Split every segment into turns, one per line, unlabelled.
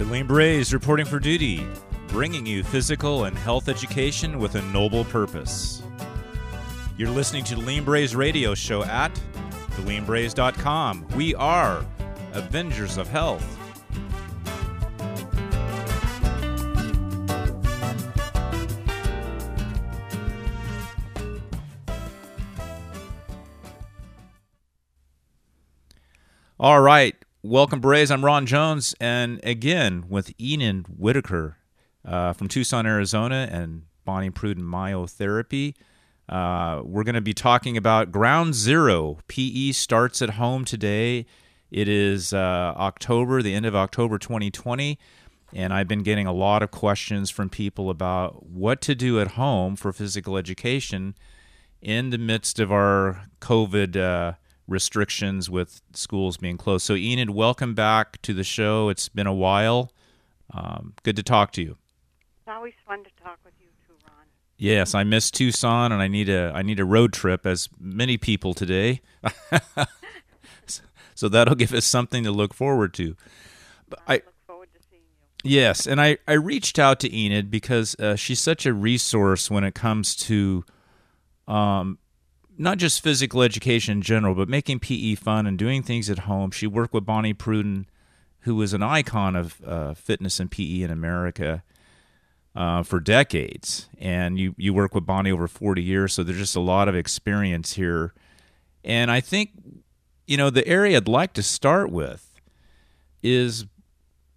Eileen Braze reporting for duty, bringing you physical and health education with a noble purpose. You're listening to the Lean Braze radio show at theleanbraze.com. We are Avengers of Health. All right. Welcome, Braze. I'm Ron Jones, and again with Enid Whitaker uh, from Tucson, Arizona, and Bonnie Prudden Myotherapy. Uh, we're going to be talking about Ground Zero. PE starts at home today. It is uh, October, the end of October 2020, and I've been getting a lot of questions from people about what to do at home for physical education in the midst of our COVID uh, restrictions with schools being closed. So, Enid, welcome back to the show. It's been a while. Um, good to talk to you.
It's always fun to talk with you too, Ron.
Yes, I miss Tucson, and I need a I need a road trip, as many people today. so that'll give us something to look forward to.
But I, I look forward to seeing you.
Yes, and I I reached out to Enid because uh, she's such a resource when it comes to um, not just physical education in general, but making PE fun and doing things at home. She worked with Bonnie Prudden, who was an icon of uh, fitness and PE in America uh, for decades. And you, you work with Bonnie over 40 years, so there's just a lot of experience here. And I think, you know, the area I'd like to start with is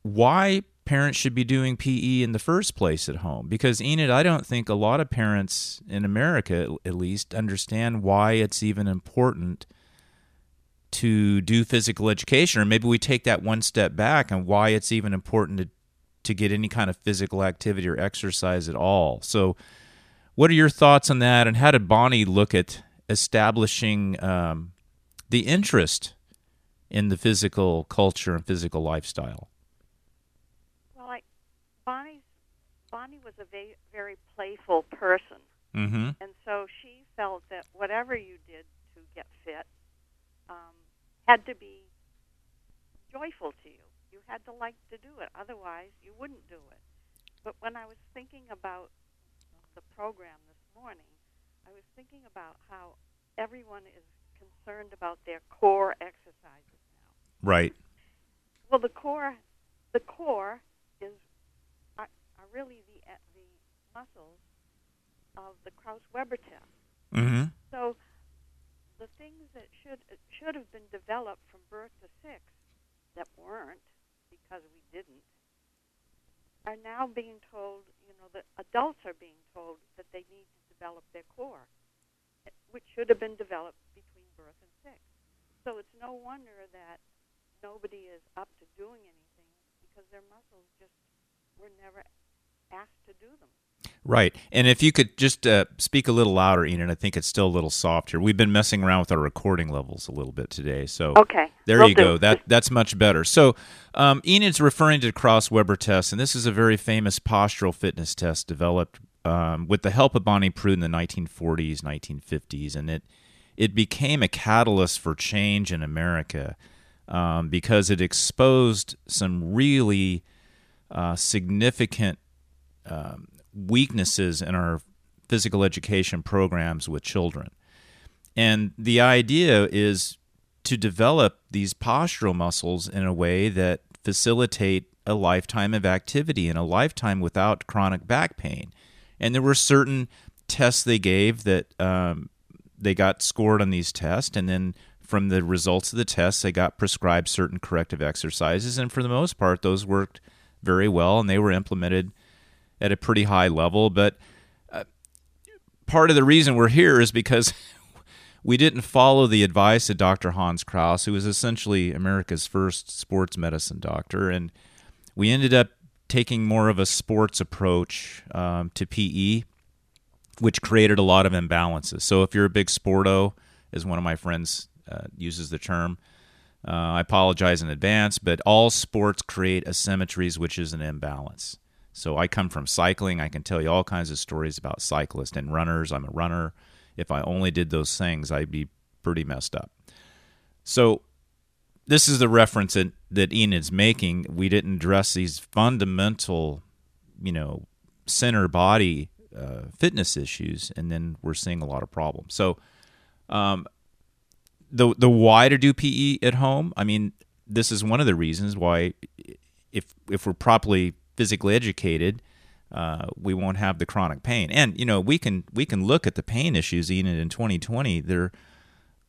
why parents should be doing PE in the first place at home. Because, Enid, I don't think a lot of parents in America, at least, understand why it's even important to do physical education. Or maybe we take that one step back and why it's even important to, to get any kind of physical activity or exercise at all. So, what are your thoughts on that? And how did Bonnie look at establishing um, the interest in the physical culture and physical lifestyle?
Bonnie was a very, very playful person.
Mm-hmm.
And so she felt that whatever you did to get fit um, had to be joyful to you. You had to like to do it. Otherwise, you wouldn't do it. But when I was thinking about the program this morning, I was thinking about how everyone is concerned about their core exercises now.
Right.
Well, the core, the core really the uh, the muscles of the Kraus-Weber test.
Mm-hmm.
So the things that should should have been developed from birth to six that weren't because we didn't are now being told. You know, the adults are being told that they need to develop their core, which should have been developed between birth and six. So it's no wonder that nobody is up to doing anything because their muscles just were never asked to do them.
Right. And if you could just uh, speak a little louder, Enid, I think it's still a little soft here. We've been messing around with our recording levels a little bit today. So
okay.
there
Will
you
do.
go. That That's much better. So um, Enid's referring to the Kraus-Weber test, and this is a very famous postural fitness test developed um, with the help of Bonnie Prudden in the 1940s, 1950s. And it, it became a catalyst for change in America um, because it exposed some really uh, significant um, weaknesses in our physical education programs with children. And the idea is to develop these postural muscles in a way that facilitate a lifetime of activity and a lifetime without chronic back pain. And there were certain tests they gave that um, they got scored on these tests, and then from the results of the tests, they got prescribed certain corrective exercises. And for the most part, those worked very well and they were implemented at a pretty high level. But uh, part of the reason we're here is because we didn't follow the advice of Dr. Hans Kraus, who was essentially America's first sports medicine doctor. And we ended up taking more of a sports approach um, to PE, which created a lot of imbalances. So if you're a big sporto, as one of my friends uh, uses the term, uh, I apologize in advance, but all sports create asymmetries, which is an imbalance. So I come from cycling. I can tell you all kinds of stories about cyclists and runners. I'm a runner. If I only did those things, I'd be pretty messed up. So this is the reference that, that is making. We didn't address these fundamental, you know, center body uh, fitness issues, and then we're seeing a lot of problems. So, um, the the why to do PE at home? I mean, this is one of the reasons why, if if we're properly physically educated, uh, we won't have the chronic pain. And you know, we can we can look at the pain issues even in 2020. They're,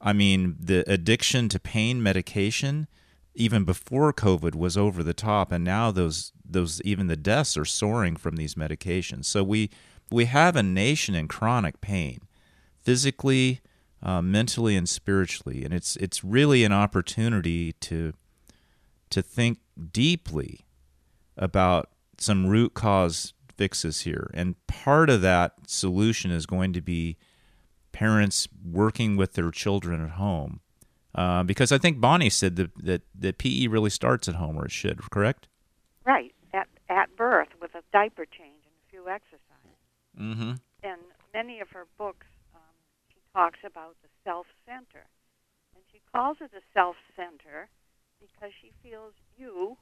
I mean, the addiction to pain medication even before COVID was over the top, and now those those even the deaths are soaring from these medications. So we we have a nation in chronic pain, physically, uh, mentally, and spiritually, and it's it's really an opportunity to to think deeply about some root cause fixes here. And part of that solution is going to be parents working with their children at home. Uh, because I think Bonnie said that, that, that PE really starts at home, or it should, correct?
Right, at, at birth with a diaper change and a few exercises.
Mm-hmm.
In many of her books, um, she talks about the self center. And she calls it a self center because she feels you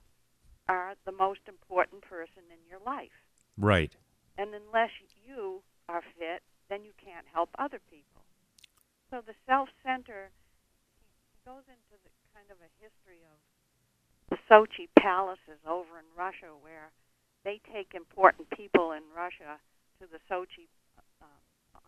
are the most important person in your life.
Right.
And unless you are fit, then you can't help other people. So the self center goes into the kind of a history of the Sochi palaces over in Russia where they take important people in Russia to the Sochi um,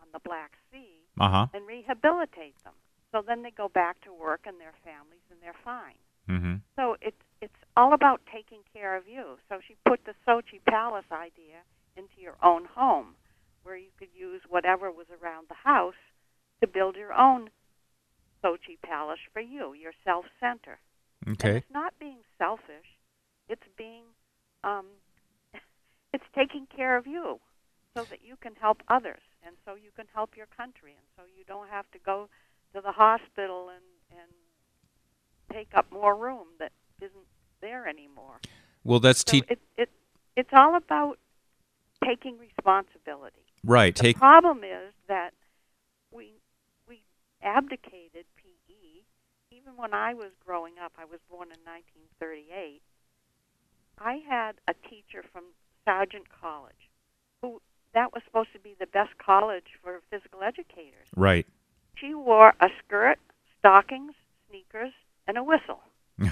on the Black Sea
Uh-huh.
and rehabilitate them. So then they go back to work and their families and they're fine.
Mm-hmm.
So it's it's all about taking care of you. So she put the Sochi Palace idea into your own home, where you could use whatever was around the house to build your own Sochi Palace for you, your self center. And
Okay.
it's not being selfish; it's being um, it's taking care of you, so that you can help others, and so you can help your country, and so you don't have to go to the hospital and and take up more room that isn't there anymore.
Well, that's
So
te-
it, it it's all about taking responsibility.
right.
The
Take
problem is that we we abdicated PE. Even when I was growing up, I was born in 1938. I had a teacher from Sargent College, who that was supposed to be the best college for physical educators.
right.
She wore a skirt, stockings, sneakers, and a whistle.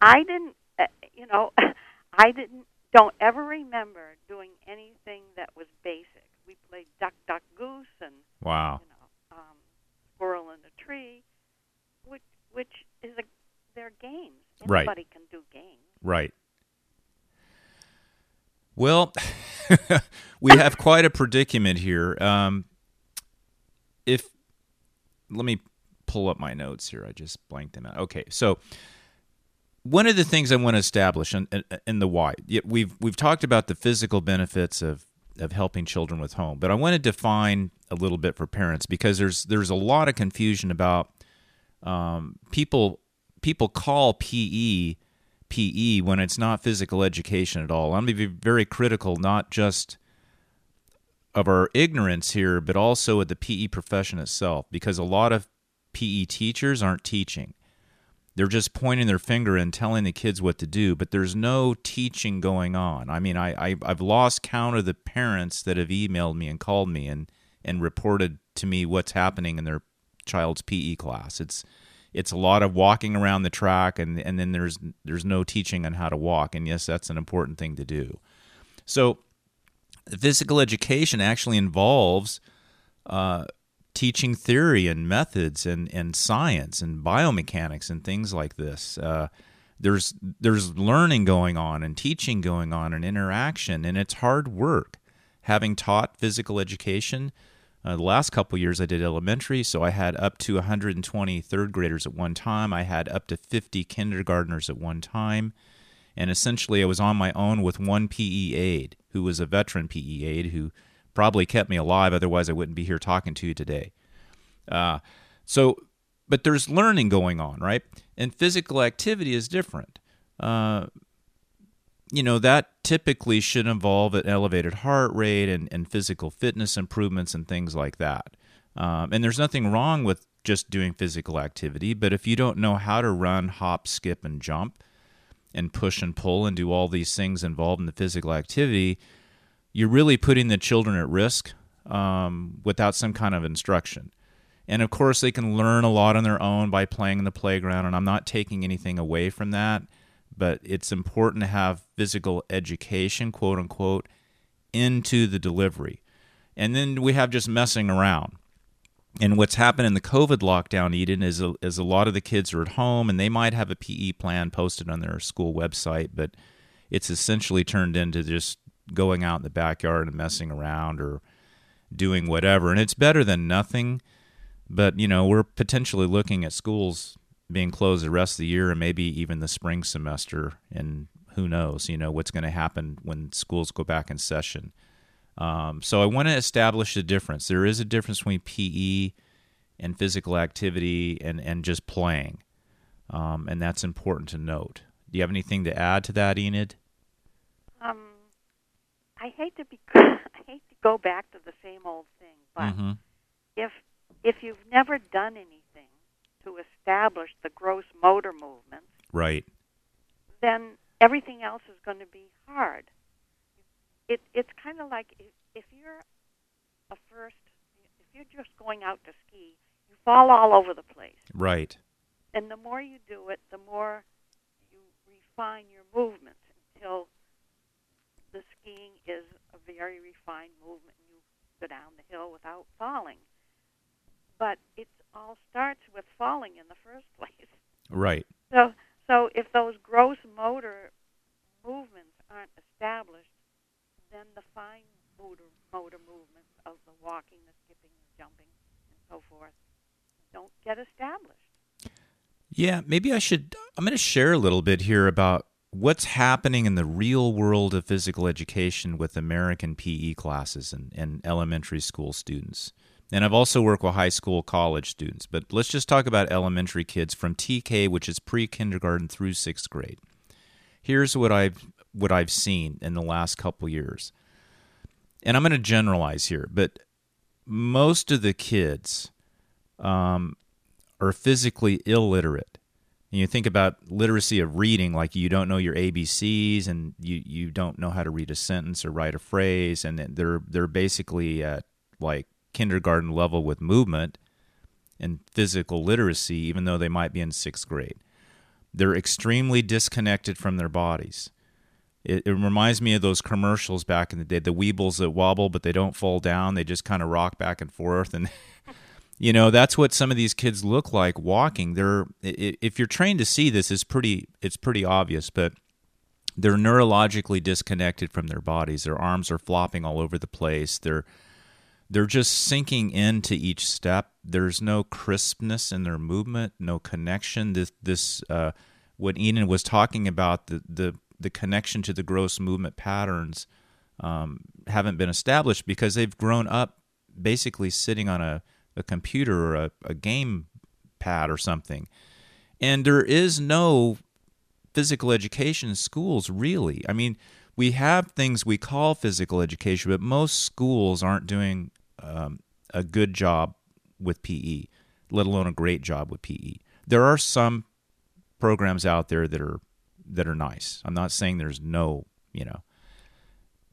I didn't, uh, you know, I didn't, don't ever remember doing anything that was basic. We played duck, duck, goose, and
wow.
you know, um, squirrel in a tree, which which is a they're games.
Right.
Anybody can do games.
Right. Well, we have quite a predicament here. Um, if let me pull up my notes here, I just blanked them out. Okay, so one of the things I want to establish in, in, the why we've we've talked about the physical benefits of of helping children with home, but I want to define a little bit for parents because there's there's a lot of confusion about um, people people call PE PE when it's not physical education at all. I'm going to be very critical, not just of our ignorance here, but also of the PE profession itself, because a lot of PE teachers aren't teaching. They're just pointing their finger and telling the kids what to do, but there's no teaching going on. I mean, I, I I've lost count of the parents that have emailed me and called me and and reported to me what's happening in their child's PE class. It's it's a lot of walking around the track and and then there's there's no teaching on how to walk and yes that's an important thing to do so physical education actually involves uh, teaching theory and methods and, and science and biomechanics and things like this uh, there's there's learning going on and teaching going on and interaction and it's hard work having taught physical education uh, the last couple years, I did elementary, so I had up to 120 third graders at one time. I had up to 50 kindergartners at one time. And essentially, I was on my own with one PE aide who was a veteran PE aide who probably kept me alive. Otherwise, I wouldn't be here talking to you today. Uh, so, but there's learning going on, right? And physical activity is different. Uh, you know that typically should involve an elevated heart rate and, and physical fitness improvements and things like that um, and there's nothing wrong with just doing physical activity. But if you don't know how to run, hop, skip, and jump, and push and pull and do all these things involved in the physical activity, you're really putting the children at risk um, without some kind of instruction. And of course, they can learn a lot on their own by playing in the playground. And I'm not taking anything away from that, but it's important to have physical education, quote unquote, into the delivery. And then we have just messing around. And what's happened in the COVID lockdown, Enid, is a, is a lot of the kids are at home and they might have a PE plan posted on their school website, but it's essentially turned into just going out in the backyard and messing around or doing whatever. And it's better than nothing. But, you know, we're potentially looking at schools being closed the rest of the year and maybe even the spring semester. And who knows, you know, what's going to happen when schools go back in session. Um, so I want to establish a difference. There is a difference between PE and physical activity and, and just playing. Um, and that's important to note. Do you have anything to add to that, Enid?
I hate to be I hate to go back to the same old thing, but
mm-hmm.
if if you've never done anything to establish the gross motor movements,
right,
then everything else is going to be hard it it's kind of like if, if you're a first, if you're just going out to ski, you fall all over the place.
Right.
And the more you do it, the more you refine your movements until the skiing is a very refined movement and you go down the hill without falling. But it all starts with falling in the first place.
Right.
So so if those gross motor movements aren't established, then the fine motor, motor movements of the walking, the skipping, the jumping, and so forth don't get established.
Yeah, maybe I should. I'm going to share a little bit here about what's happening in the real world of physical education with American PE classes and, and elementary school students. And I've also worked with high school, college students. But let's just talk about elementary kids from TK, which is pre kindergarten through sixth grade. Here's what I've what I've seen in the last couple years. And I'm going to generalize here, but most of the kids um, are physically illiterate. And you think about literacy of reading, like you don't know your ABCs and you, you don't know how to read a sentence or write a phrase, and they're they're basically at like kindergarten level with movement and physical literacy, even though they might be in sixth grade. They're extremely disconnected from their bodies. It, it, reminds me of those commercials back in the day, the Weebles that wobble, but they don't fall down. They just kind of rock back and forth. And, you know, that's what some of these kids look like walking. They're, if you're trained to see this, it's pretty, it's pretty obvious, but they're neurologically disconnected from their bodies. Their arms are flopping all over the place. They're, they're just sinking into each step. There's no crispness in their movement, no connection. This, this, uh, what Enid was talking about, the, the the connection to the gross movement patterns um, haven't been established because they've grown up basically sitting on a, a computer or a, a game pad or something. And there is no physical education in schools, really. I mean, we have things we call physical education, but most schools aren't doing um, a good job with PE, let alone a great job with PE. There are some programs out there that are that are nice. I'm not saying there's no, you know,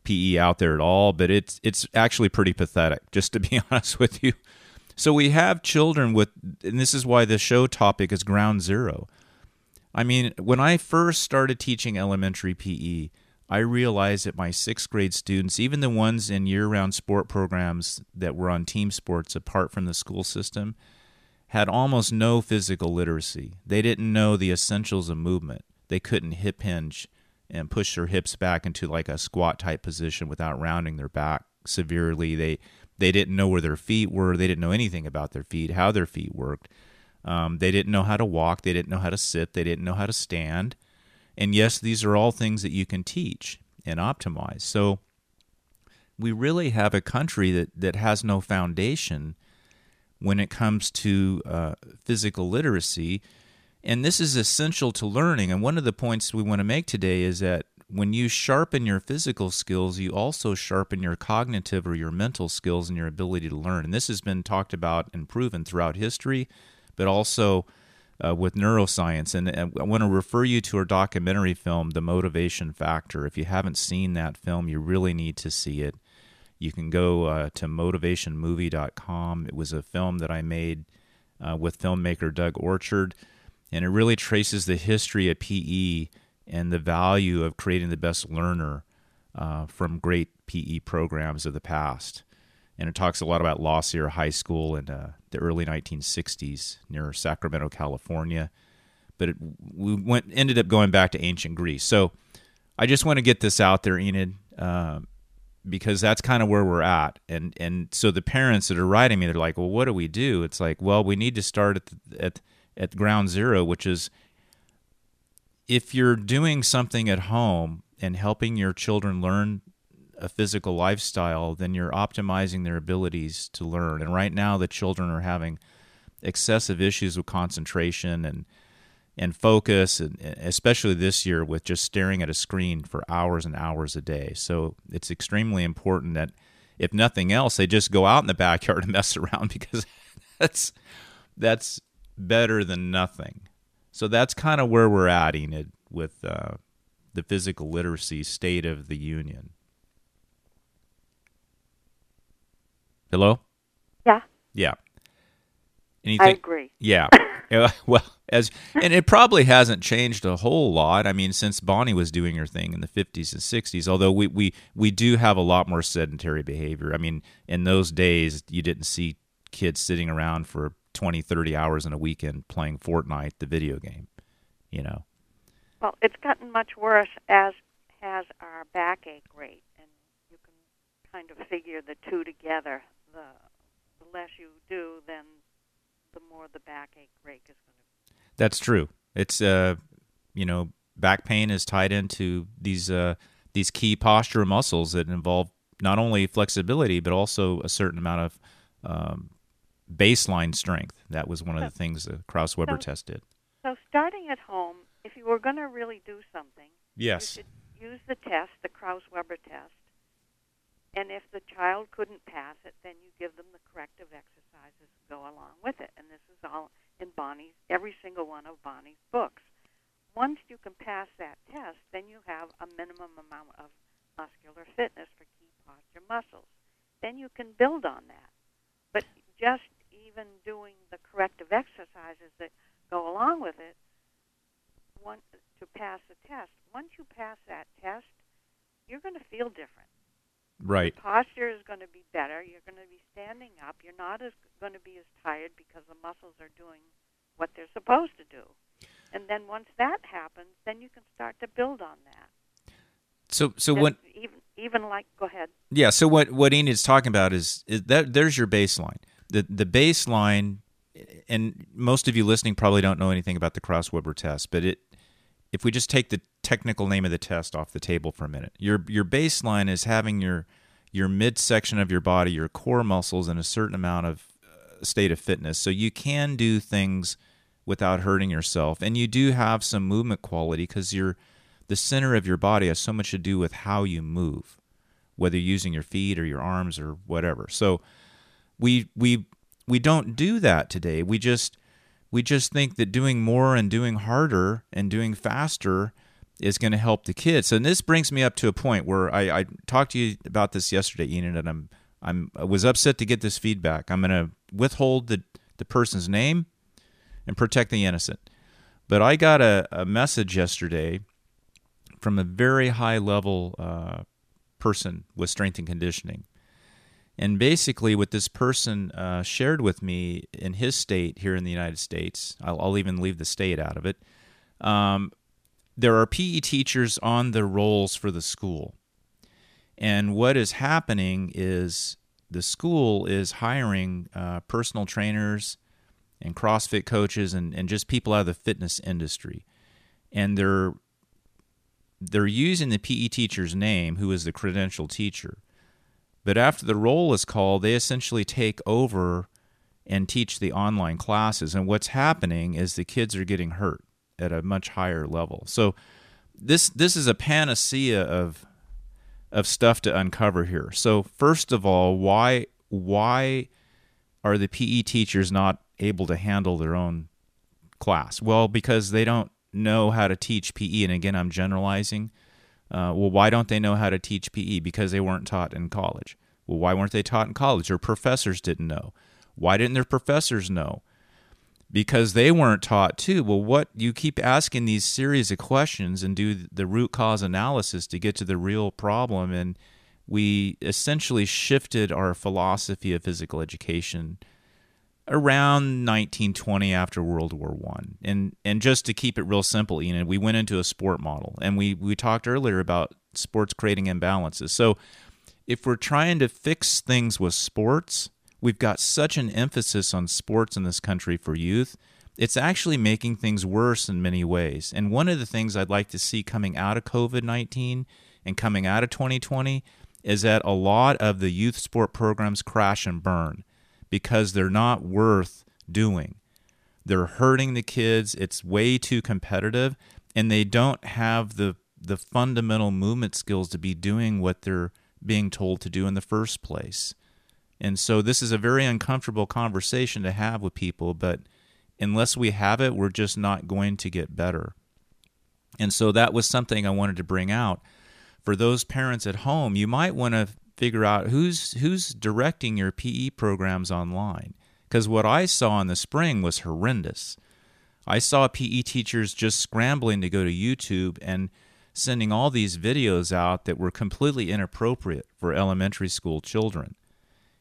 PE out there at all, but it's it's actually pretty pathetic, just to be honest with you. So we have children with, and this is why the show topic is ground zero. I mean, when I first started teaching elementary PE, I realized that my sixth grade students, even the ones in year round sport programs that were on team sports apart from the school system, had almost no physical literacy. They didn't know the essentials of movement they couldn't hip hinge and push their hips back into like a squat type position without rounding their back severely. They they didn't know where their feet were. They didn't know anything about their feet, how their feet worked. Um, they didn't know how to walk. They didn't know how to sit. They didn't know how to stand. And yes, these are all things that you can teach and optimize. So we really have a country that, that has no foundation when it comes to uh, physical literacy and this is essential to learning. And one of the points we want to make today is that when you sharpen your physical skills, you also sharpen your cognitive or your mental skills and your ability to learn. And this has been talked about and proven throughout history, but also uh, with neuroscience. And, and I want to refer you to our documentary film, The Motivation Factor. If you haven't seen that film, you really need to see it. You can go uh, to motivationmovie.com. It was a film that I made uh, with filmmaker Doug Orchard, and it really traces the history of PE and the value of creating the best learner uh, from great PE programs of the past. And it talks a lot about La Sierra High School in uh, the early 1960s near Sacramento, California. But it, we went ended up going back to ancient Greece. So I just want to get this out there, Enid, uh, because that's kind of where we're at. And and so the parents that are writing me, they're like, "Well, what do we do?" It's like, well, we need to start at the, at at ground zero, which is if you're doing something at home and helping your children learn a physical lifestyle, then you're optimizing their abilities to learn. And right now, the children are having excessive issues with concentration and and focus, and especially this year with just staring at a screen for hours and hours a day. So it's extremely important that, if nothing else, they just go out in the backyard and mess around because that's that's better than nothing. So that's kind of where we're at, Enid, with uh, the physical literacy state of the union. Hello.
Yeah.
Yeah.
Anything? I agree.
Yeah. well, as and it probably hasn't changed a whole lot. I mean, since Bonnie was doing her thing in the 50s and 60s, although we we we do have a lot more sedentary behavior. I mean, in those days, you didn't see kids sitting around for 20, 30 hours in a weekend playing Fortnite, the video game, you know.
Well, it's gotten much worse as has our backache rate, and you can kind of figure the two together. The, the less you do, then the more the backache rate is going to. Be.
That's true. It's uh, you know, back pain is tied into these uh these key posture muscles that involve not only flexibility but also a certain amount of um, baseline strength. That was one of the things the Kraus Weber
so,
test did.
So starting at home, if you were going to really do something,
yes,
you should use the test, the Kraus Weber test. And if the child couldn't pass it, then you give them the corrective exercises to go along with it. And this is all in Bonnie's, every single one of Bonnie's books. Once you can pass that test, then you have a minimum amount of muscular fitness for key posture muscles. Then you can build on that. But just even doing the corrective exercises that go along with it one, to pass the test. Once you pass that test, you're going to feel different.
Right.
Your posture is going to be better. You're going to be standing up. You're not as going to be as tired because the muscles are doing what they're supposed to do. And then once that happens, then you can start to build on that.
So, so what?
Even, even like, go ahead.
Yeah. So what what Enid's talking about is, is that there's your baseline the the baseline, and most of you listening probably don't know anything about the Kraus Weber test, but it if we just take the technical name of the test off the table for a minute, your your baseline is having your your midsection of your body, your core muscles, in a certain amount of uh, state of fitness, so you can do things without hurting yourself, and you do have some movement quality because you're the center of your body has so much to do with how you move, whether you're using your feet or your arms or whatever. So we we we don't do that today. We just we just think that doing more and doing harder and doing faster is going to help the kids. And this brings me up to a point where I, I talked to you about this yesterday, Enid, and I'm I'm I was upset to get this feedback. I'm going to withhold the the person's name and protect the innocent. But I got a, a message yesterday from a very high level uh, person with strength and conditioning and basically, what this person uh, shared with me in his state here in the United States, I'll, I'll even leave the state out of it. Um, there are PE teachers on the rolls for the school. And what is happening is the school is hiring uh, personal trainers and CrossFit coaches and, and just people out of the fitness industry. And they're they're using the PE teacher's name, who is the credential teacher, but after the roll is called, they essentially take over and teach the online classes. And what's happening is the kids are getting hurt at a much higher level. So this this is a panacea of of stuff to uncover here. So first of all, why why are the PE teachers not able to handle their own class? Well, because they don't know how to teach PE. And again, I'm generalizing. Uh, well, why don't they know how to teach PE? Because they weren't taught in college. Well, why weren't they taught in college? Their professors didn't know. Why didn't their professors know? Because they weren't taught too. Well, what you keep asking these series of questions and do the root cause analysis to get to the real problem. And we essentially shifted our philosophy of physical education around 1920 after World War One. And and just to keep it real simple, you know, we went into a sport model, and we we talked earlier about sports creating imbalances. So if we're trying to fix things with sports, we've got such an emphasis on sports in this country for youth. It's actually making things worse in many ways. And one of the things I'd like to see coming out of COVID 19 and coming out of 2020 is that a lot of the youth sport programs crash and burn because they're not worth doing. They're hurting the kids. It's way too competitive, and they don't have the the fundamental movement skills to be doing what they're being told to do in the first place. And so this is a very uncomfortable conversation to have with people, but unless we have it, we're just not going to get better. And so that was something I wanted to bring out. For those parents at home, you might want to figure out who's who's directing your PE programs online. Because what I saw in the spring was horrendous. I saw PE teachers just scrambling to go to YouTube and sending all these videos out that were completely inappropriate for elementary school children.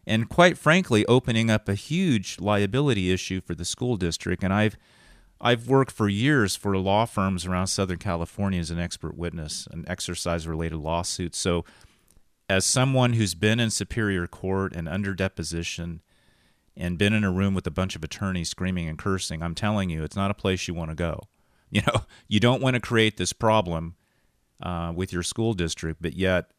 And quite frankly, opening up a huge liability issue for the school district. And I've I've worked for years for law firms around Southern California as an expert witness and exercise related lawsuits. So as someone who's been in superior court and under deposition and been in a room with a bunch of attorneys screaming and cursing, I'm telling you, it's not a place you want to go. You know, you don't want to create this problem uh, with your school district, but yet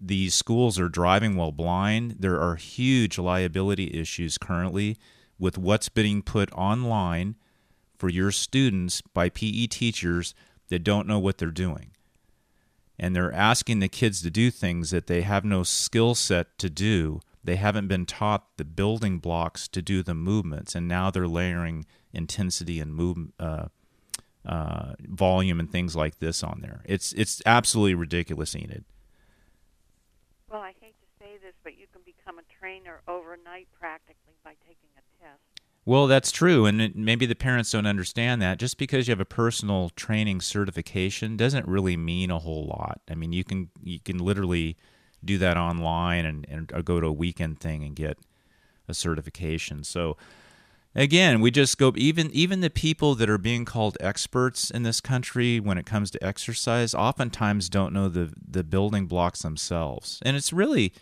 these schools are driving while blind. There are huge liability issues currently with what's being put online for your students by PE teachers that don't know what they're doing and they're asking the kids to do things that they have no skill set to do. They haven't been taught the building blocks to do the movements, and now they're layering intensity and move, uh, uh, volume and things like this on there. It's it's absolutely ridiculous, Enid.
Well, I hate to say this, but you can become a trainer overnight practically by taking a test.
Well, that's true, and it, maybe the parents don't understand that. Just because you have a personal training certification doesn't really mean a whole lot. I mean, you can you can literally do that online and, and uh, go to a weekend thing and get a certification. So again, we just go even even the people that are being called experts in this country when it comes to exercise oftentimes don't know the the building blocks themselves. And it's really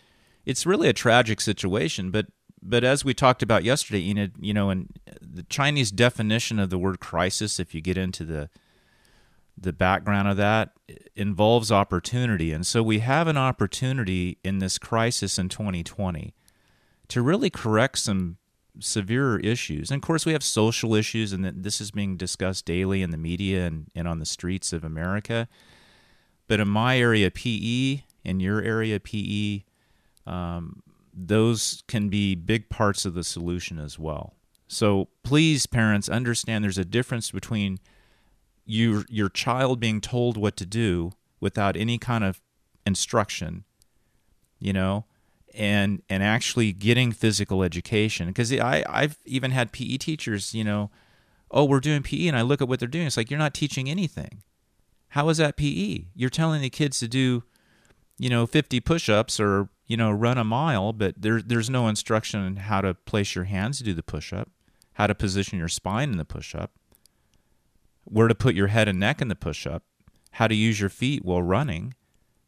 it's really a tragic situation, but but as we talked about yesterday, Enid, you know, and the Chinese definition of the word crisis, if you get into the the background of that, involves opportunity, and so we have an opportunity in this crisis in 2020 to really correct some severe issues. And of course, we have social issues, and this is being discussed daily in the media and, and on the streets of America. But in my area, PE, in your area, PE, um, those can be big parts of the solution as well. So please, parents, understand there's a difference between your your child being told what to do without any kind of instruction, you know, and and actually getting physical education. Because I I've even had PE teachers, you know, oh we're doing PE, and I look at what they're doing. It's like you're not teaching anything. How is that PE? You're telling the kids to do, you know, 50 push-ups or you know, run a mile, but there, there's no instruction on how to place your hands to do the push up, how to position your spine in the push up, where to put your head and neck in the push up, how to use your feet while running.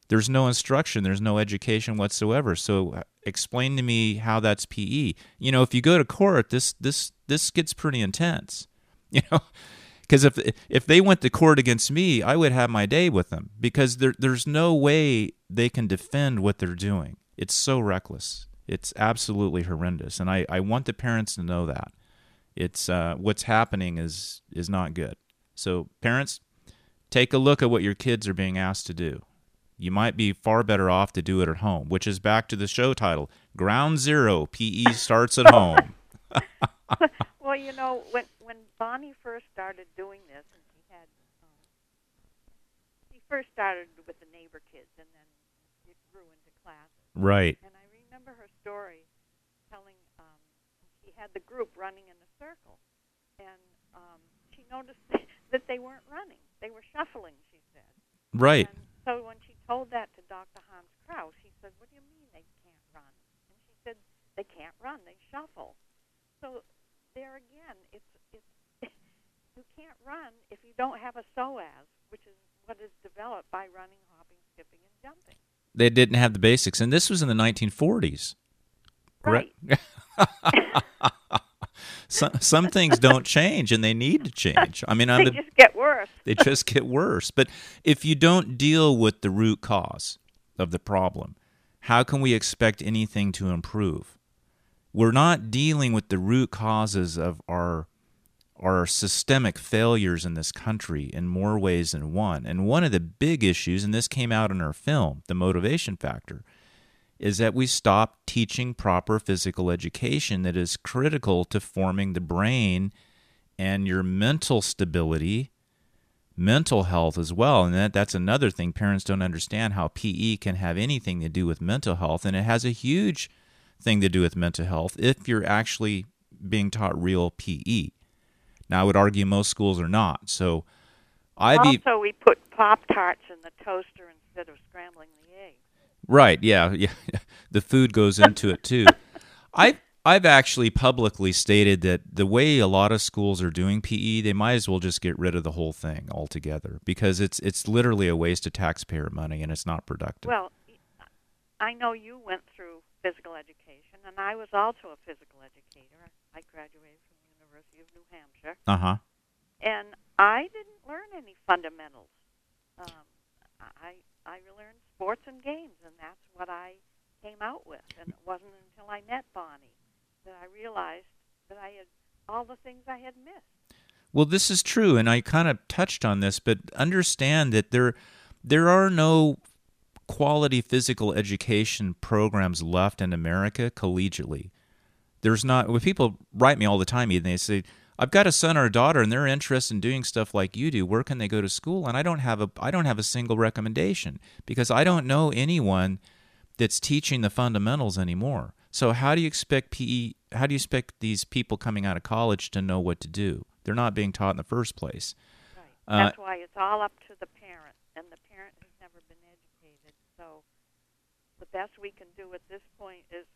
There's no instruction, there's no education whatsoever. So uh, explain to me how that's PE. You know, if you go to court, this this this gets pretty intense. You know, because if if they went to court against me, I would have my day with them because there there's no way they can defend what they're doing. It's so reckless. It's absolutely horrendous, and I, I want the parents to know that it's uh, what's happening is is not good. So parents, take a look at what your kids are being asked to do. You might be far better off to do it at home, which is back to the show title Ground Zero PE starts at home.
well, you know, when when Bonnie first started doing this, and she had, um, she first started with the neighbor kids, and then it grew into classes.
Right.
And I remember her story telling um, she had the group running in a circle, and um, she noticed that they weren't running; they were shuffling. She said.
Right.
And so when she told that to Dr. Hans Kraus, he said, "What do you mean they can't run?" And she said, "They can't run; they shuffle." So there again, it's it's you can't run if you don't have a psoas, which is what is developed by running, hopping, skipping, and jumping.
They didn't have the basics, and this was in the 1940s.
Right.
some some things don't change, and they need to change. I mean, I'm
they
the,
just get worse.
they just get worse. But if you don't deal with the root cause of the problem, how can we expect anything to improve? We're not dealing with the root causes of our our systemic failures in this country in more ways than one. And one of the big issues, and this came out in our film, The Motivation Factor, is that we stopped teaching proper physical education that is critical to forming the brain and your mental stability, mental health as well. And that, that's another thing parents don't understand how PE can have anything to do with mental health. And it has a huge thing to do with mental health if you're actually being taught real PE. Now, I would argue most schools are not. So, I be
Also, we put Pop Tarts in the toaster instead of scrambling the eggs.
right, yeah, yeah. The food goes into it too. I I've actually publicly stated that the way a lot of schools are doing PE, they might as well just get rid of the whole thing altogether because it's it's literally a waste of taxpayer money and it's not productive.
Well, I know you went through physical education, and I was also a physical educator. I graduated from the University of New Hampshire,
Uh huh.
and I didn't learn any fundamentals. Um, I I learned sports and games, and that's what I came out with. And it wasn't until I met Bonnie that I realized that I had all the things I had missed.
Well, this is true, and I kind of touched on this, but understand that there there are no quality physical education programs left in America collegiately. There's not. When people write me all the time, and they say, "I've got a son or a daughter, and they're interested in doing stuff like you do. Where can they go to school?" And I don't have a I don't have a single recommendation because I don't know anyone that's teaching the fundamentals anymore. So how do you expect PE? How do you expect these people coming out of college to know what to do? They're not being taught in the first place.
Right.
Uh,
That's why it's all up to the parent, and the parent has never been educated. So the best we can do at this point is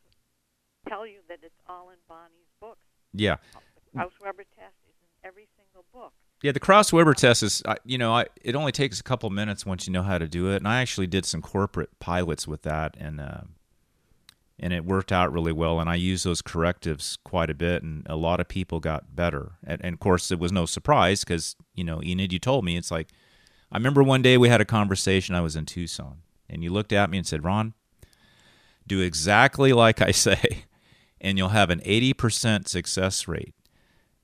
tell you that it's all in Bonnie's books.
Yeah,
The Kraus Weber test is in every single book.
yeah. The Kraus Weber test is, you know, I, it only takes a couple minutes once you know how to do it. And I actually did some corporate pilots with that, and uh, and it worked out really well. And I used those correctives quite a bit, and a lot of people got better. And, and of course, it was no surprise because you know, Enid, you told me it's like. I remember one day we had a conversation. I was in Tucson, and you looked at me and said, "Ron, do exactly like I say, and you'll have an eighty percent success rate."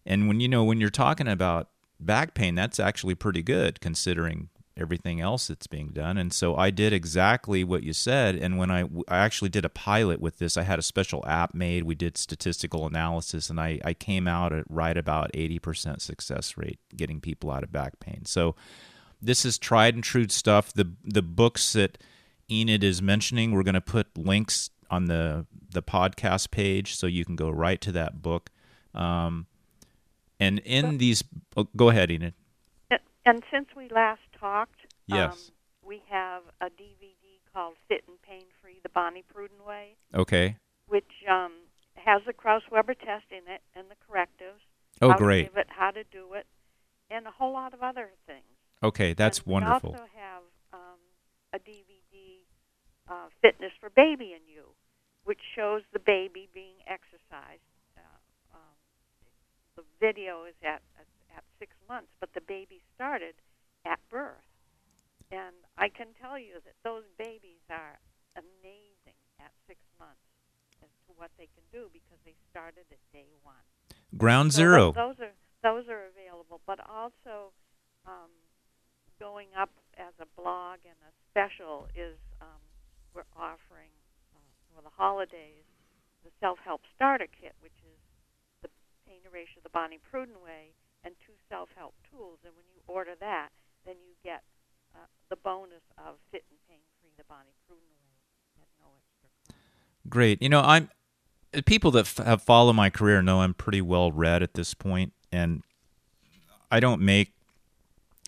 And when you know when you're talking about back pain, that's actually pretty good considering everything else that's being done. And so I did exactly what you said. And when I, I actually did a pilot with this, I had a special app made. We did statistical analysis, and I, I came out at right about 80% success rate getting people out of back pain. So this is tried and true stuff. The the books that Enid is mentioning, we're going to put links on the the podcast page so you can go right to that book. Um, and in these, oh, go ahead, Enid.
And, since we last talked,
Yes.
um, we have a DVD called Fit and Pain Free: The Bonnie Prudden Way,
Okay.
which um, has the Kraus Weber test in it and the correctives.
Oh,
how
great.
To give it, how to do it, and a whole lot of other things.
Okay, that's
And
wonderful.
We also have um, a DVD, uh, Fitness for Baby and You, which shows the baby being exercised. Uh, um, the video is at, at at six months, but the baby started at birth, and I can tell you that those babies are amazing at six months as to what they can do because they started at day one.
Ground
So
zero.
Those are those are available, but also um, going going up as a blog and a special is um, we're offering uh, for the holidays the self-help starter kit, which is the pain erasure the Bonnie Prudden way and two self-help tools. And when you order that, then you get uh, the bonus of fit and pain-free the Bonnie Prudden way at no extra cost.
Great. You know, I'm people that f- have followed my career know I'm pretty well read at this point, and I don't make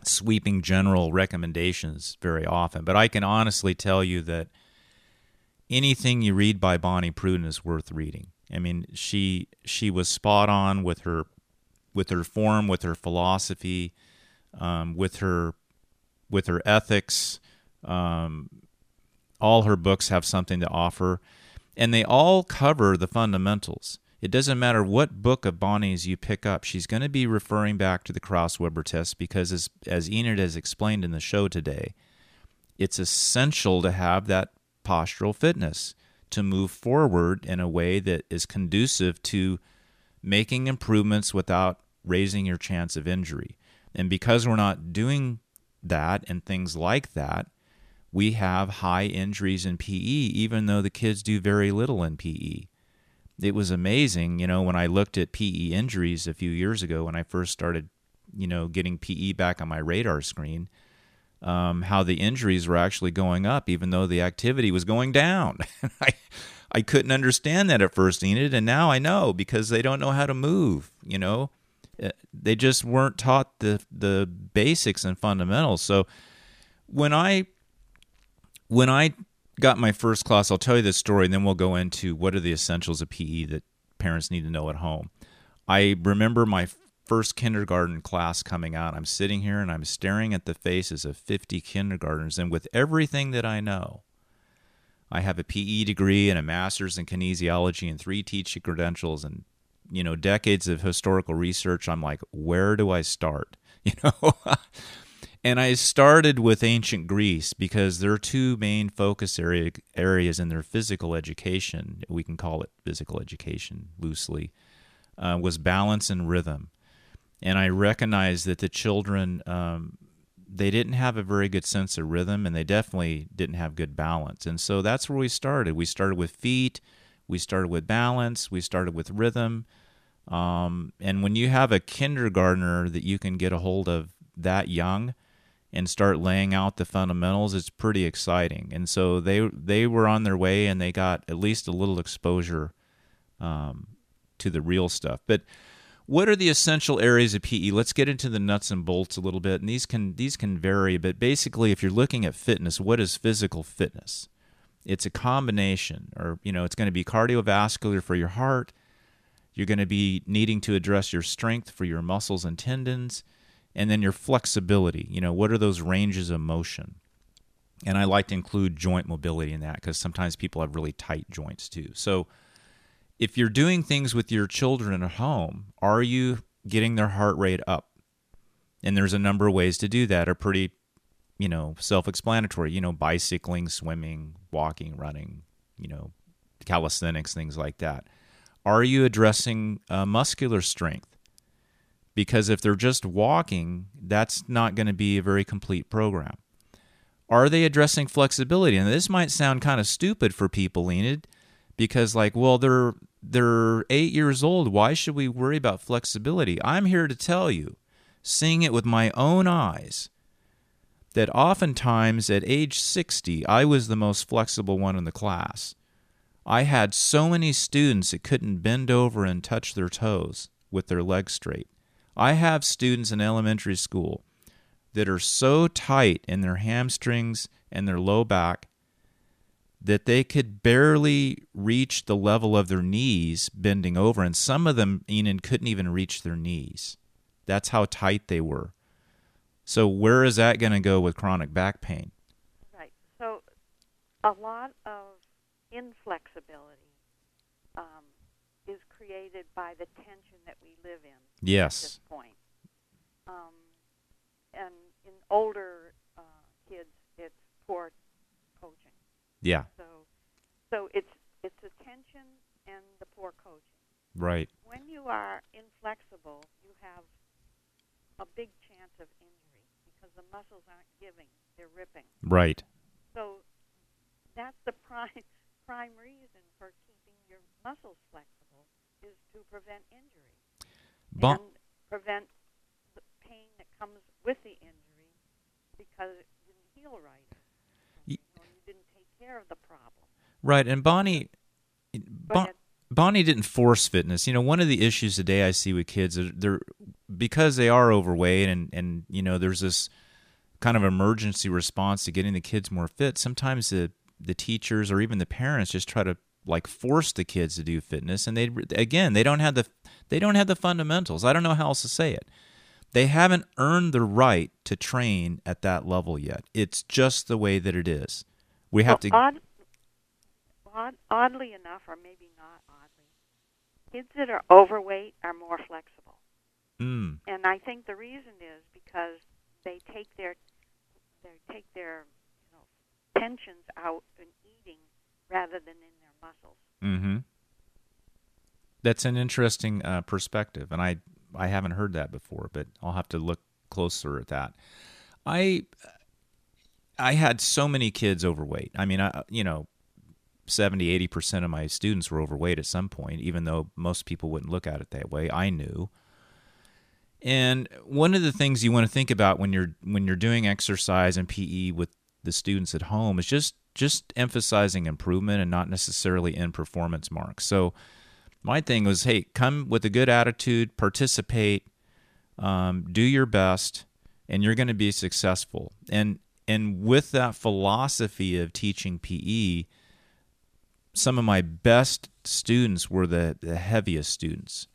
sweeping general recommendations very often, but I can honestly tell you that anything you read by Bonnie Prudden is worth reading. I mean, she she was spot on with her with her form, with her philosophy, um, with her with her ethics. Um, all her books have something to offer, and they all cover the fundamentals. It doesn't matter what book of Bonnie's you pick up, she's going to be referring back to the Kraus-Weber test because, as, as Enid has explained in the show today, it's essential to have that postural fitness to move forward in a way that is conducive to making improvements without raising your chance of injury. And because we're not doing that and things like that, we have high injuries in PE, even though the kids do very little in PE. It was amazing, you know, when I looked at PE injuries a few years ago when I first started, you know, getting PE back on my radar screen, um, how the injuries were actually going up, even though the activity was going down. I, I couldn't understand that at first, Enid, and now I know because they don't know how to move, you know. Uh, they just weren't taught the the basics and fundamentals. So when I when I got my first class, I'll tell you this story, and then we'll go into what are the essentials of PE that parents need to know at home. I remember my first kindergarten class coming out. I'm sitting here and I'm staring at the faces of 50 kindergartners, and with everything that I know, I have a PE degree and a master's in kinesiology and three teaching credentials and you know decades of historical research. I'm like, where do I start? You know. And I started with ancient Greece because there are two main focus area, areas in their physical education. We can call it physical education loosely. Uh, was balance and rhythm, and I recognized that the children um, they didn't have a very good sense of rhythm, and they definitely didn't have good balance. And so that's where we started. We started with feet, we started with balance, we started with rhythm. Um, and when you have a kindergartner that you can get a hold of that young, and start laying out the fundamentals, it's pretty exciting. And so they they were on their way and they got at least a little exposure um, to the real stuff. But what are the essential areas of PE? Let's get into the nuts and bolts a little bit. And these can these can vary, but basically, if you're looking at fitness, what is physical fitness? It's a combination, or you know, it's going to be cardiovascular for your heart. You're going to be needing to address your strength for your muscles and tendons and then your flexibility. You know, what are those ranges of motion? And I like to include joint mobility in that because sometimes people have really tight joints too. So if you're doing things with your children at home, are you getting their heart rate up? And there's a number of ways to do that are pretty, you know, self-explanatory. You know, bicycling, swimming, walking, running, you know, calisthenics, things like that. Are you addressing uh, muscular strength? because if they're just walking, that's not going to be a very complete program. Are they addressing flexibility? And this might sound kind of stupid for people, Enid, because like, well, they're they're eight years old. Why should we worry about flexibility? I'm here to tell you, seeing it with my own eyes, that oftentimes at age 60, I was the most flexible one in the class. I had so many students that couldn't bend over and touch their toes with their legs straight. I have students in elementary school that are so tight in their hamstrings and their low back that they could barely reach the level of their knees bending over. And some of them, Enid, couldn't even reach their knees. That's how tight they were. So, where is that going to go with chronic back pain?
Right. So, a lot of inflexibility um, is created by the tension that we live in.
Yes.
At this point. Um, and in older uh, kids, it's poor.
Yeah.
So, so it's it's the tension and the poor coaching.
Right.
When you are inflexible, you have a big chance of injury because the muscles aren't giving; they're ripping.
Right.
So that's the prime prime reason for keeping your muscles flexible is to prevent injury
Bon-
and prevent the pain that comes with the injury because it didn't heal right.
Ye-
You, know, you didn't take care of the problem.
right. And Bonnie, Bon- Bonnie didn't force fitness. You know, one of the issues today I see with kids is they're because they are overweight and and you know there's this kind of emergency response to getting the kids more fit. Sometimes the the teachers or even the parents just try to like force the kids to do fitness and they again, they don't have the they don't have the fundamentals. I don't know how else to say it. They haven't earned the right to train at that level yet. It's just the way that it is. We have
well,
to
odd, odd, oddly enough, or maybe not oddly, kids that are overweight are more flexible.
mm,
and I think the reason is because they take their they take their you know tensions out in eating rather than in their muscles.
Mm-hmm. That's an interesting uh, perspective, and I I haven't heard that before, but I'll have to look closer at that. I I had so many kids overweight. I mean, I, you know, 70, 80 percent of my students were overweight at some point, even though most people wouldn't look at it that way. I knew. And one of the things you want to think about when you're when you're doing exercise and PE with the students at home is just just emphasizing improvement and not necessarily in performance marks. So my thing was, hey, come with a good attitude, participate, um, do your best, and you're going to be successful. And and with that philosophy of teaching PE, some of my best students were the, the heaviest students.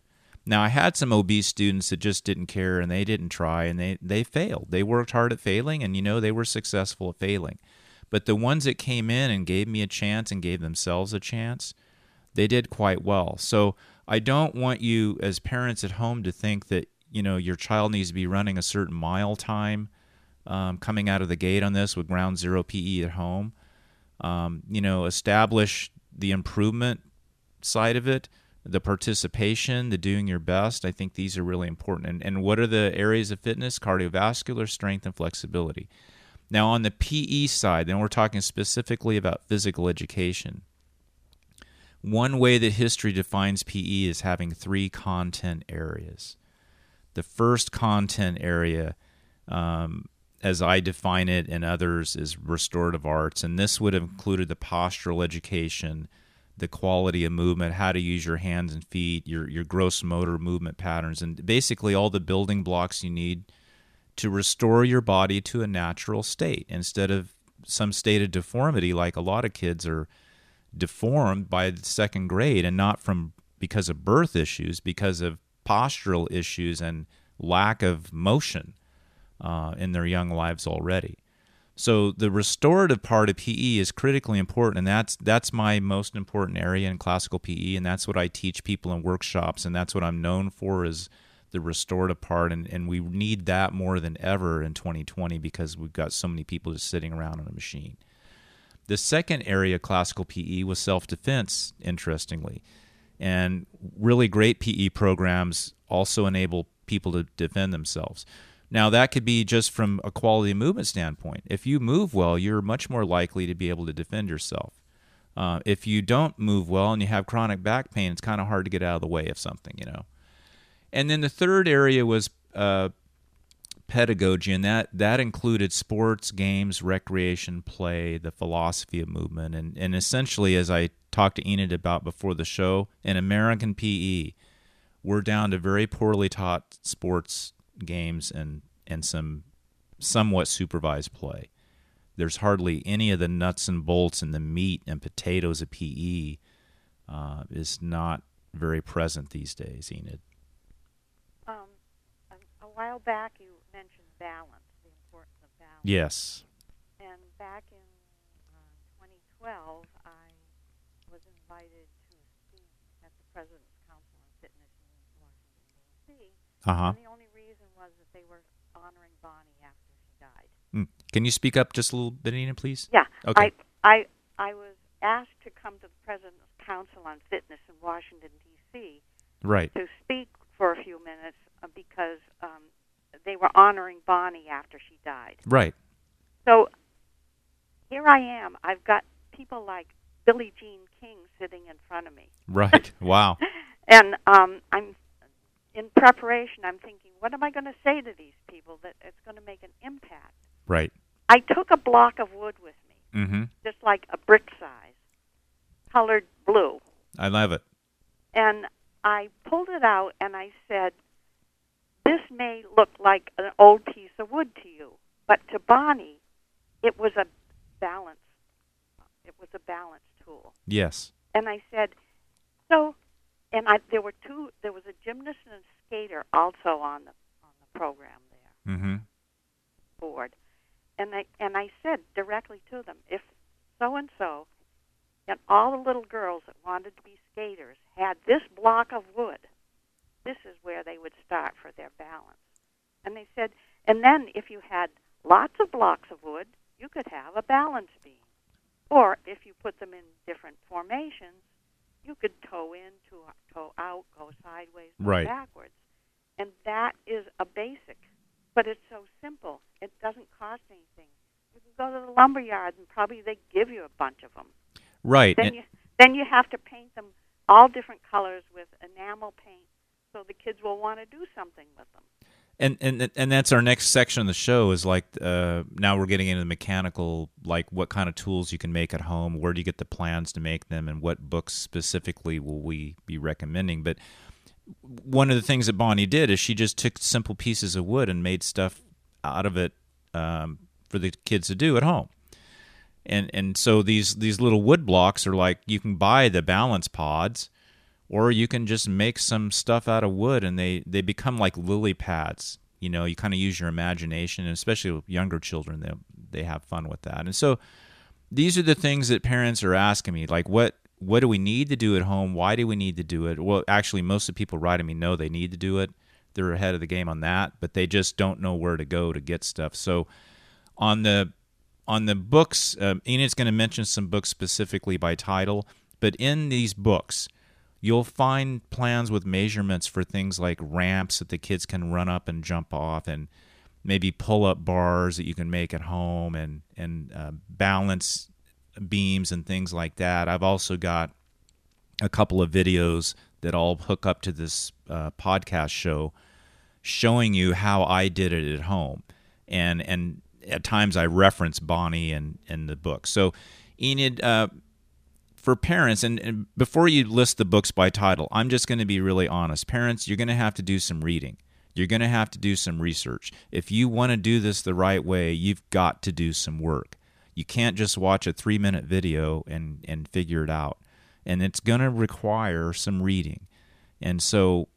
Now I had some obese students that just didn't care and they didn't try and they, they failed. They worked hard at failing and you know they were successful at failing. But the ones that came in and gave me a chance and gave themselves a chance, they did quite well. So I don't want you as parents at home to think that, you know, your child needs to be running a certain mile time um, coming out of the gate on this with ground zero PE at home. Um, you know, establish the improvement side of it, the participation, the doing your best. I think these are really important. And, and what are the areas of fitness? Cardiovascular, strength, and flexibility. Now, on the PE side, then we're talking specifically about physical education. One way that history defines PE is having three content areas. The first content area, um, as I define it, and others, is restorative arts. And this would have included the postural education, the quality of movement, how to use your hands and feet, your, your gross motor movement patterns, and basically all the building blocks you need to restore your body to a natural state instead of some state of deformity like a lot of kids are deformed by the second grade and not from because of birth issues because of postural issues and lack of motion uh, in their young lives already so the restorative part of PE is critically important, and that's that's my most important area in classical PE, and that's what I teach people in workshops, and that's what I'm known for is the restorative part, and, and we need that more than ever in 2020 because we've got so many people just sitting around on a machine. The second area classical PE was self defense, interestingly, and really great PE programs also enable people to defend themselves. Now, that could be just from a quality of movement standpoint. If you move well, you're much more likely to be able to defend yourself. Uh, if you don't move well and you have chronic back pain, it's kind of hard to get out of the way of something, you know. And then the third area was uh, pedagogy, and that, that included sports, games, recreation, play, the philosophy of movement. And, and essentially, as I talked to Enid about before the show, in American PE, we're down to very poorly taught sports games and and some somewhat supervised play. There's hardly any of the nuts and bolts and the meat and potatoes of PE uh, is not very present these days, Enid.
Um, a, a while back, you mentioned balance, the importance of balance.
Yes.
And back in uh, 2012, I was invited to speak at the President's Council on Fitness in Washington, D.C.
Uh huh.
And the only reason was that they were honoring Bonnie after she died.
Mm. Can you speak up just a little bit, Nina, please?
Yeah.
Okay.
I, I, I was asked to come to the President's Council on Fitness in Washington, D.C.
Right.
to speak for a few minutes uh, because um, they were honoring Bonnie after she died.
Right.
So here I am. I've got people like Billie Jean King sitting in front of me.
Right. Wow.
and um, I'm in preparation. I'm thinking, what am I going to say to these people that it's going to make an impact?
Right.
I took a block of wood with me,
Mm-hmm.
just like a brick size, colored blue,
I love it.
and I pulled it out and I said, "This may look like an old piece of wood to you, but to Bonnie, it was a balance. It was a balance tool."
Yes.
And I said, "So," and I there were two. There was a gymnast and a skater also on the on the program there
Mm-hmm.
board, and I and I said directly to them, if so and so, and all the little girls that wanted to be skaters had this block of wood, this is where they would start for their balance. And they said, and then if you had lots of blocks of wood, you could have a balance beam, or if you put them in different formations, you could toe in, toe, toe out, go sideways, go
Right.
backwards, and that is a basic but it's so simple. It doesn't cost anything. You can go to the lumber yard and probably they give you a bunch of them.
Right.
Then
And-
you then you have to paint them all different colors with enamel paint, so the kids will want to do something with them.
And and and that's our next section of the show is like uh, now we're getting into the mechanical like what kind of tools you can make at home where do you get the plans to make them and what books specifically will we be recommending. But one of the things that bonnie did is she just took simple pieces of wood and made stuff out of it um, for the kids to do at home. And and so these these little wood blocks are like you can buy the balance pods or you can just make some stuff out of wood and they they become like lily pads. You know you kind of use your imagination and especially with younger children they they have fun with that. And so these are the things that parents are asking me like what what do we need to do at home? Why do we need to do it? Well actually most of the people writing me know they need to do it. They're ahead of the game on that but they just don't know where to go to get stuff. So on the on the books um, enid's going to mention some books specifically by title but in these books you'll find plans with measurements for things like ramps that the kids can run up and jump off and maybe pull up bars that you can make at home and and uh, balance beams and things like that. I've also got a couple of videos that all hook up to this uh, podcast show showing you how i did it at home and and at times i reference bonnie and in the book. So enid uh, for parents, and, and before you list the books by title, I'm just going to be really honest. Parents, you're going to have to do some reading. You're going to have to do some research. If you want to do this the right way, you've got to do some work. You can't just watch a three minute video and, and figure it out. And it's going to require some reading. And so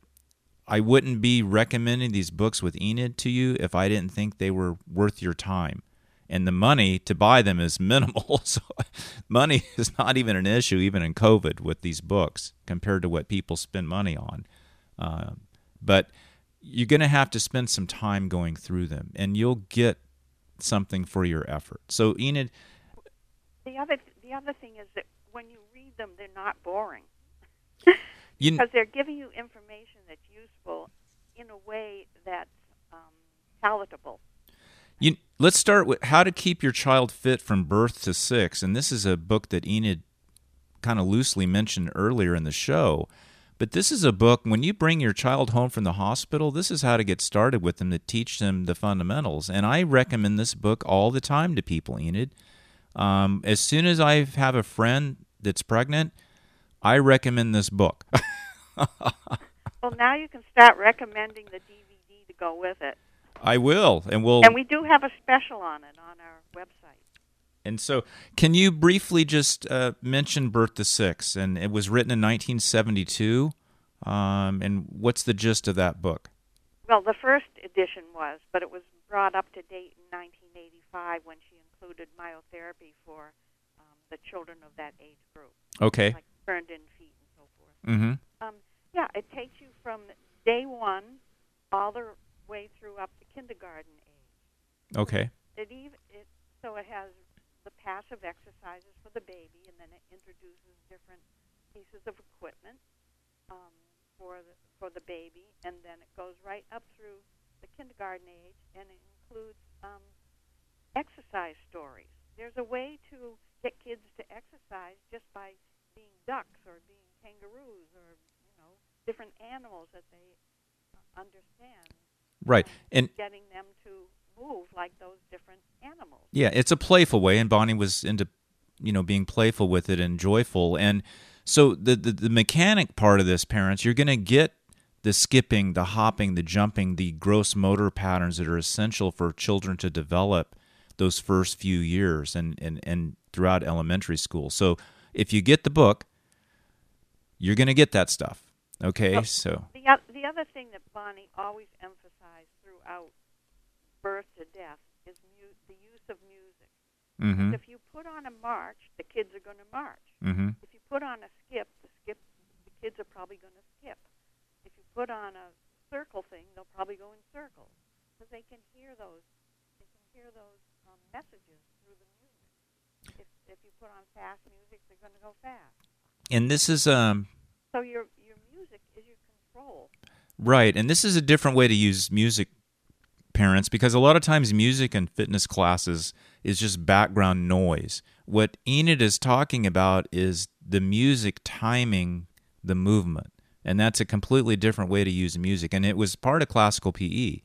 I wouldn't be recommending these books with Enid to you if I didn't think they were worth your time and the money to buy them is minimal. So money is not even an issue, even in COVID, with these books compared to what people spend money on. Uh, but you're going to have to spend some time going through them, and you'll get something for your effort. So Enid,
The other the other thing is that when you read them, they're not boring
you
because they're giving you information that's useful in a way that's um, palatable.
You, let's start with how to keep your child fit from birth to six. And this is a book that Enid kind of loosely mentioned earlier in the show. But this is a book, when you bring your child home from the hospital, this is how to get started with them to teach them the fundamentals. And I recommend this book all the time to people, Enid. Um, as soon as I have a friend that's pregnant, I recommend this book.
Well, now you can start recommending the DVD to go with it.
I will. And we'll.
And we do have a special on it on our website.
And so, can you briefly just uh, mention Birth to Six? And it was written in 1972. Um, and what's the gist of that book?
Well, the first edition was, but it was brought up to date in 1985 when she included myotherapy for um, the children of that age group,
Okay.
like burned in feet and so forth.
Mm-hmm.
Um, yeah, it takes you from day one all the way through up to kindergarten age.
Okay.
It even it so it has the passive exercises for the baby, and then it introduces different pieces of equipment um, for the for the baby, and then it goes right up through the kindergarten age, and it includes um, exercise stories. There's a way to get kids to exercise just by being ducks or being kangaroos or you know different animals that they understand.
Right, and
getting them to move like those different animals.
Yeah, it's a playful way, and Bonnie was into you know being playful with it and joyful, and so the the, the mechanic part of this, parents, you're going to get the skipping, the hopping, the jumping, the gross motor patterns that are essential for children to develop those first few years and, and, and throughout elementary school. So if you get the book, you're going to get that stuff. Okay, so
the other thing that Bonnie always emphasized throughout birth to death is mu- the use of music.
mm-hmm.
If you put on a march, the kids are going to march.
Mm-hmm.
If you put on a skip, the skip the kids are probably going to skip. If you put on a circle thing, they'll probably go in circles because they can hear those they can hear those um, messages through the music. If if you put on fast music, they're going to go fast.
And this is um
So your your music is your control.
Right, and this is a different way to use music parents because a lot of times music and fitness classes is just background noise. What Enid is talking about is the music timing the movement. And that's a completely different way to use music. And it was part of classical PE.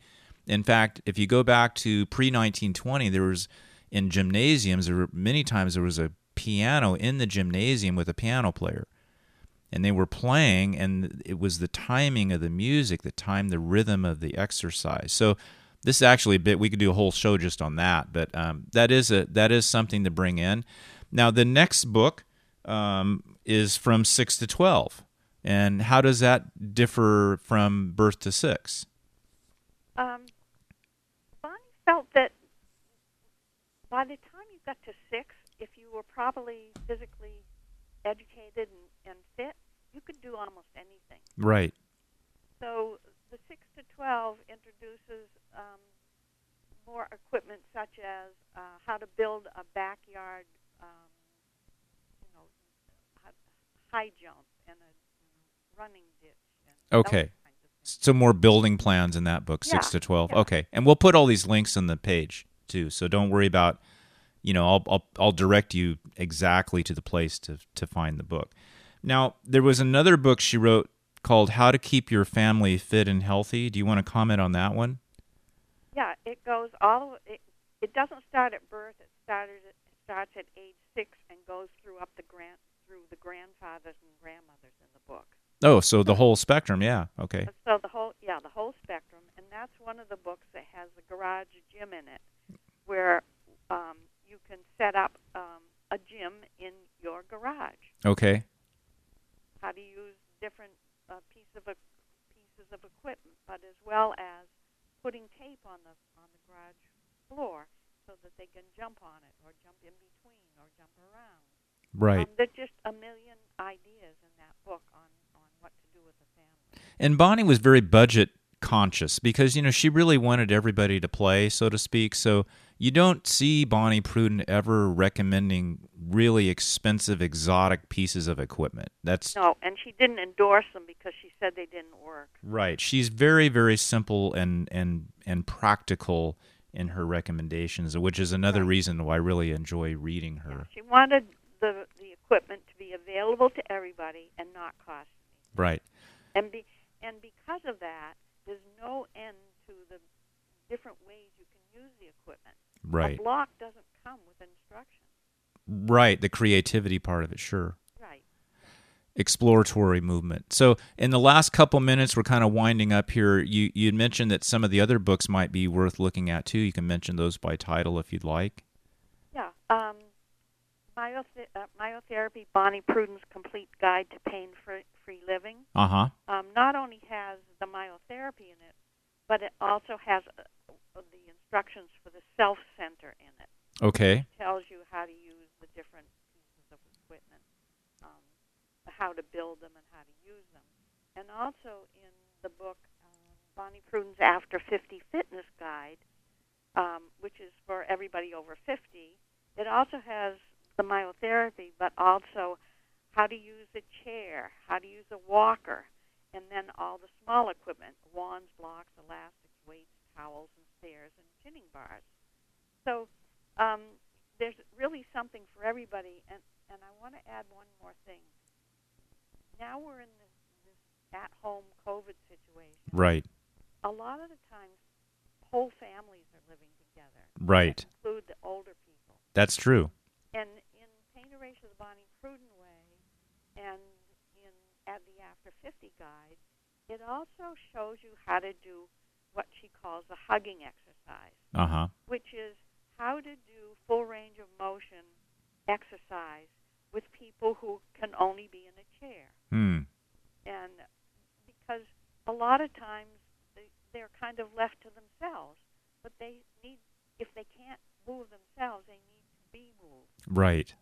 In fact, if you go back to pre 1920, there was in gymnasiums, there were many times there was a piano in the gymnasium with a piano player. And they were playing, and it was the timing of the music that timed the rhythm of the exercise. So, this is actually a bit we could do a whole show just on that but um, that is a that is something to bring in. Now the next book um, is from 6 to 12 and how does that differ from birth to 6
Um, felt that by the time you got to six, if you were probably physically educated and, and fit, you could do almost anything.
right
So the six to twelve introduces um, more equipment such as uh, how to build a backyard, um, you know, high jump and a running ditch. And
Okay.
kinds of
so more building plans in that book 6 to 12
yeah.
okay and we'll put all these links on the page too so don't worry about you know I'll, I'll I'll direct you exactly to the place to to find the book now there was another book she wrote called how to keep your family fit and healthy do you want to comment on that one
Yeah, it goes all. It, it doesn't start at birth. It started. It starts at age six and goes through up the grand through the grandfathers and grandmothers in the book.
oh so the whole spectrum yeah okay
So the whole yeah the whole spectrum, and that's one of the books that has a garage gym in it, where um, you can set up um, a gym in your garage.
okay
How to use different uh, piece of e- pieces of equipment, but as well as putting tape on the on the garage floor so that they can jump on it or jump in between or jump around.
right
Um, there's just a million ideas in that book on, on what to do with the family.
And Bonnie was very budget conscious because you know she really wanted everybody to play, so to speak. So you don't see Bonnie Prudden ever recommending really expensive, exotic pieces of equipment. That's
No, and she didn't endorse them because she said they didn't work.
right. She's very, very simple and and and practical in her recommendations, which is another
Right.
reason why I really enjoy reading her.
She wanted the the equipment to be available to everybody and not cost.
Right.
And be and because of that, there's no end to the different ways you can use the equipment.
Right.
A block doesn't come with instructions.
Right. The creativity part of it, sure.
Right.
exploratory movement. So, in the last couple minutes, we're kind of winding up here. You you mentioned that some of the other books might be worth looking at too. You can mention those by title if you'd like.
Yeah. Um, myothe- uh, myotherapy, Bonnie Prudden's Complete Guide to Pain-Free Living.
Uh huh.
um, not only has the myotherapy in it, but it also has uh, the instructions for the self center in it.
Okay.
It tells you how to use the different pieces of equipment, um, how to build them, and how to use them. And also in the book, um, Bonnie Prudden's After 50 Fitness Guide, um, which is for everybody over 50, it also has the myotherapy, but also how to use a chair, how to use a walker, and then all the small equipment wands, blocks, elastics, weights, towels and stairs and chinning bars. So um, there's really something for everybody. And, and I want to add one more thing. Now we're in this, this at-home COVID situation.
Right.
A lot of the times, whole families are living together.
Right.
That include the older people.
That's true.
And in Pain Erasure the Bonnie Prudden Way and in at the After 50 guide, it also shows you how to do what she calls a hugging exercise,
Uh huh.
which is how to do full range of motion exercise with people who can only be in a chair.
Hmm.
And because a lot of times they, they're kind of left to themselves, but they need, if they can't move themselves, they need to be moved.
Right.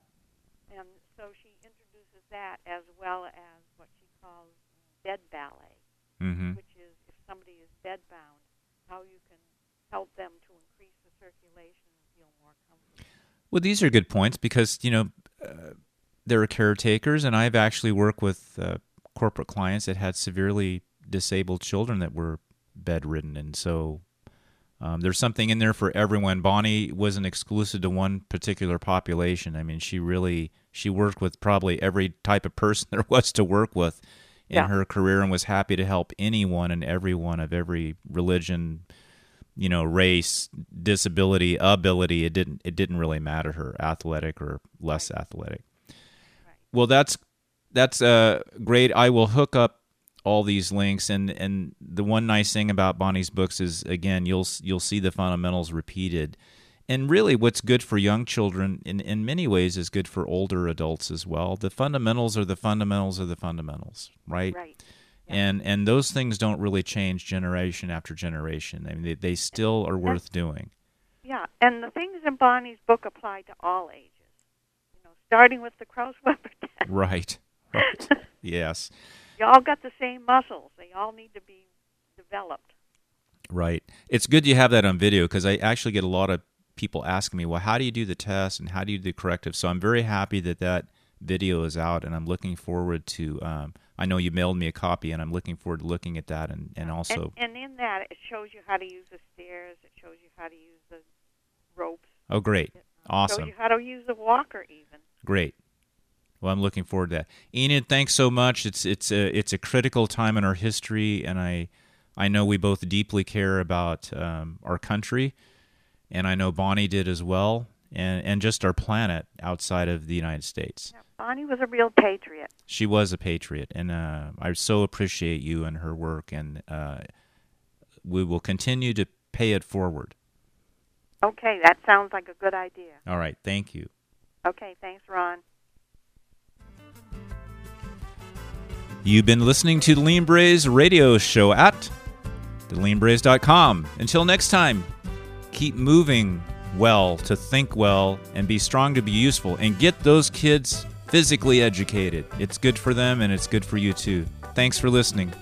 And so she introduces that as well as what she calls bed ballet,
Mm-hmm.
which is somebody is bedbound, how you can help them to increase the circulation and feel more comfortable.
Well, these are good points because you know uh, there are caretakers, and I've actually worked with uh, corporate clients that had severely disabled children that were bedridden, and so um, there's something in there for everyone. Bonnie wasn't exclusive to one particular population. I mean, she really she worked with probably every type of person there was to work with in
Yeah.
her career, and was happy to help anyone and everyone of every religion, you know, race, disability, ability. It didn't it didn't really matter her, athletic or less athletic.
Right.
Well, that's that's uh, great. I will hook up all these links, and and the one nice thing about Bonnie's books is again you'll you'll see the fundamentals repeated, and really what's good for young children in in many ways is good for older adults as well. The fundamentals are the fundamentals are the fundamentals, right?
Right.
And and those things don't really change generation after generation. I mean, they, they still are worth doing.
Yeah, and the things in Bonnie's book apply to all ages. You know, starting with the Kraus-Weber test.
Right. Right. yes.
You all got the same muscles. They all need to be developed.
Right. It's good you have that on video because I actually get a lot of people asking me, well, how do you do the test and how do you do the corrective? So I'm very happy that that video is out and I'm looking forward to. Um, I know you mailed me a copy and I'm looking forward to looking at that and, and also.
And, and in that, it shows you how to use the stairs. It shows you how to use the ropes.
oh, great.
It
Awesome.
shows you how to use the walker even.
Great. Well, I'm looking forward to that. Enid, thanks so much. It's it's a it's a critical time in our history, and I I know we both deeply care about um, our country, and I know Bonnie did as well, and and just our planet outside of the United States.
Now, Bonnie was a real patriot.
She was a patriot, and uh, I so appreciate you and her work, and uh, we will continue to pay it forward.
Okay, that sounds like a good idea.
All right, thank you.
Okay, thanks, Ron.
You've been listening to the Lean Braze radio show at theleanbraze.com. Until next time, keep moving well to think well and be strong to be useful and get those kids physically educated. It's good for them and it's good for you too. Thanks for listening.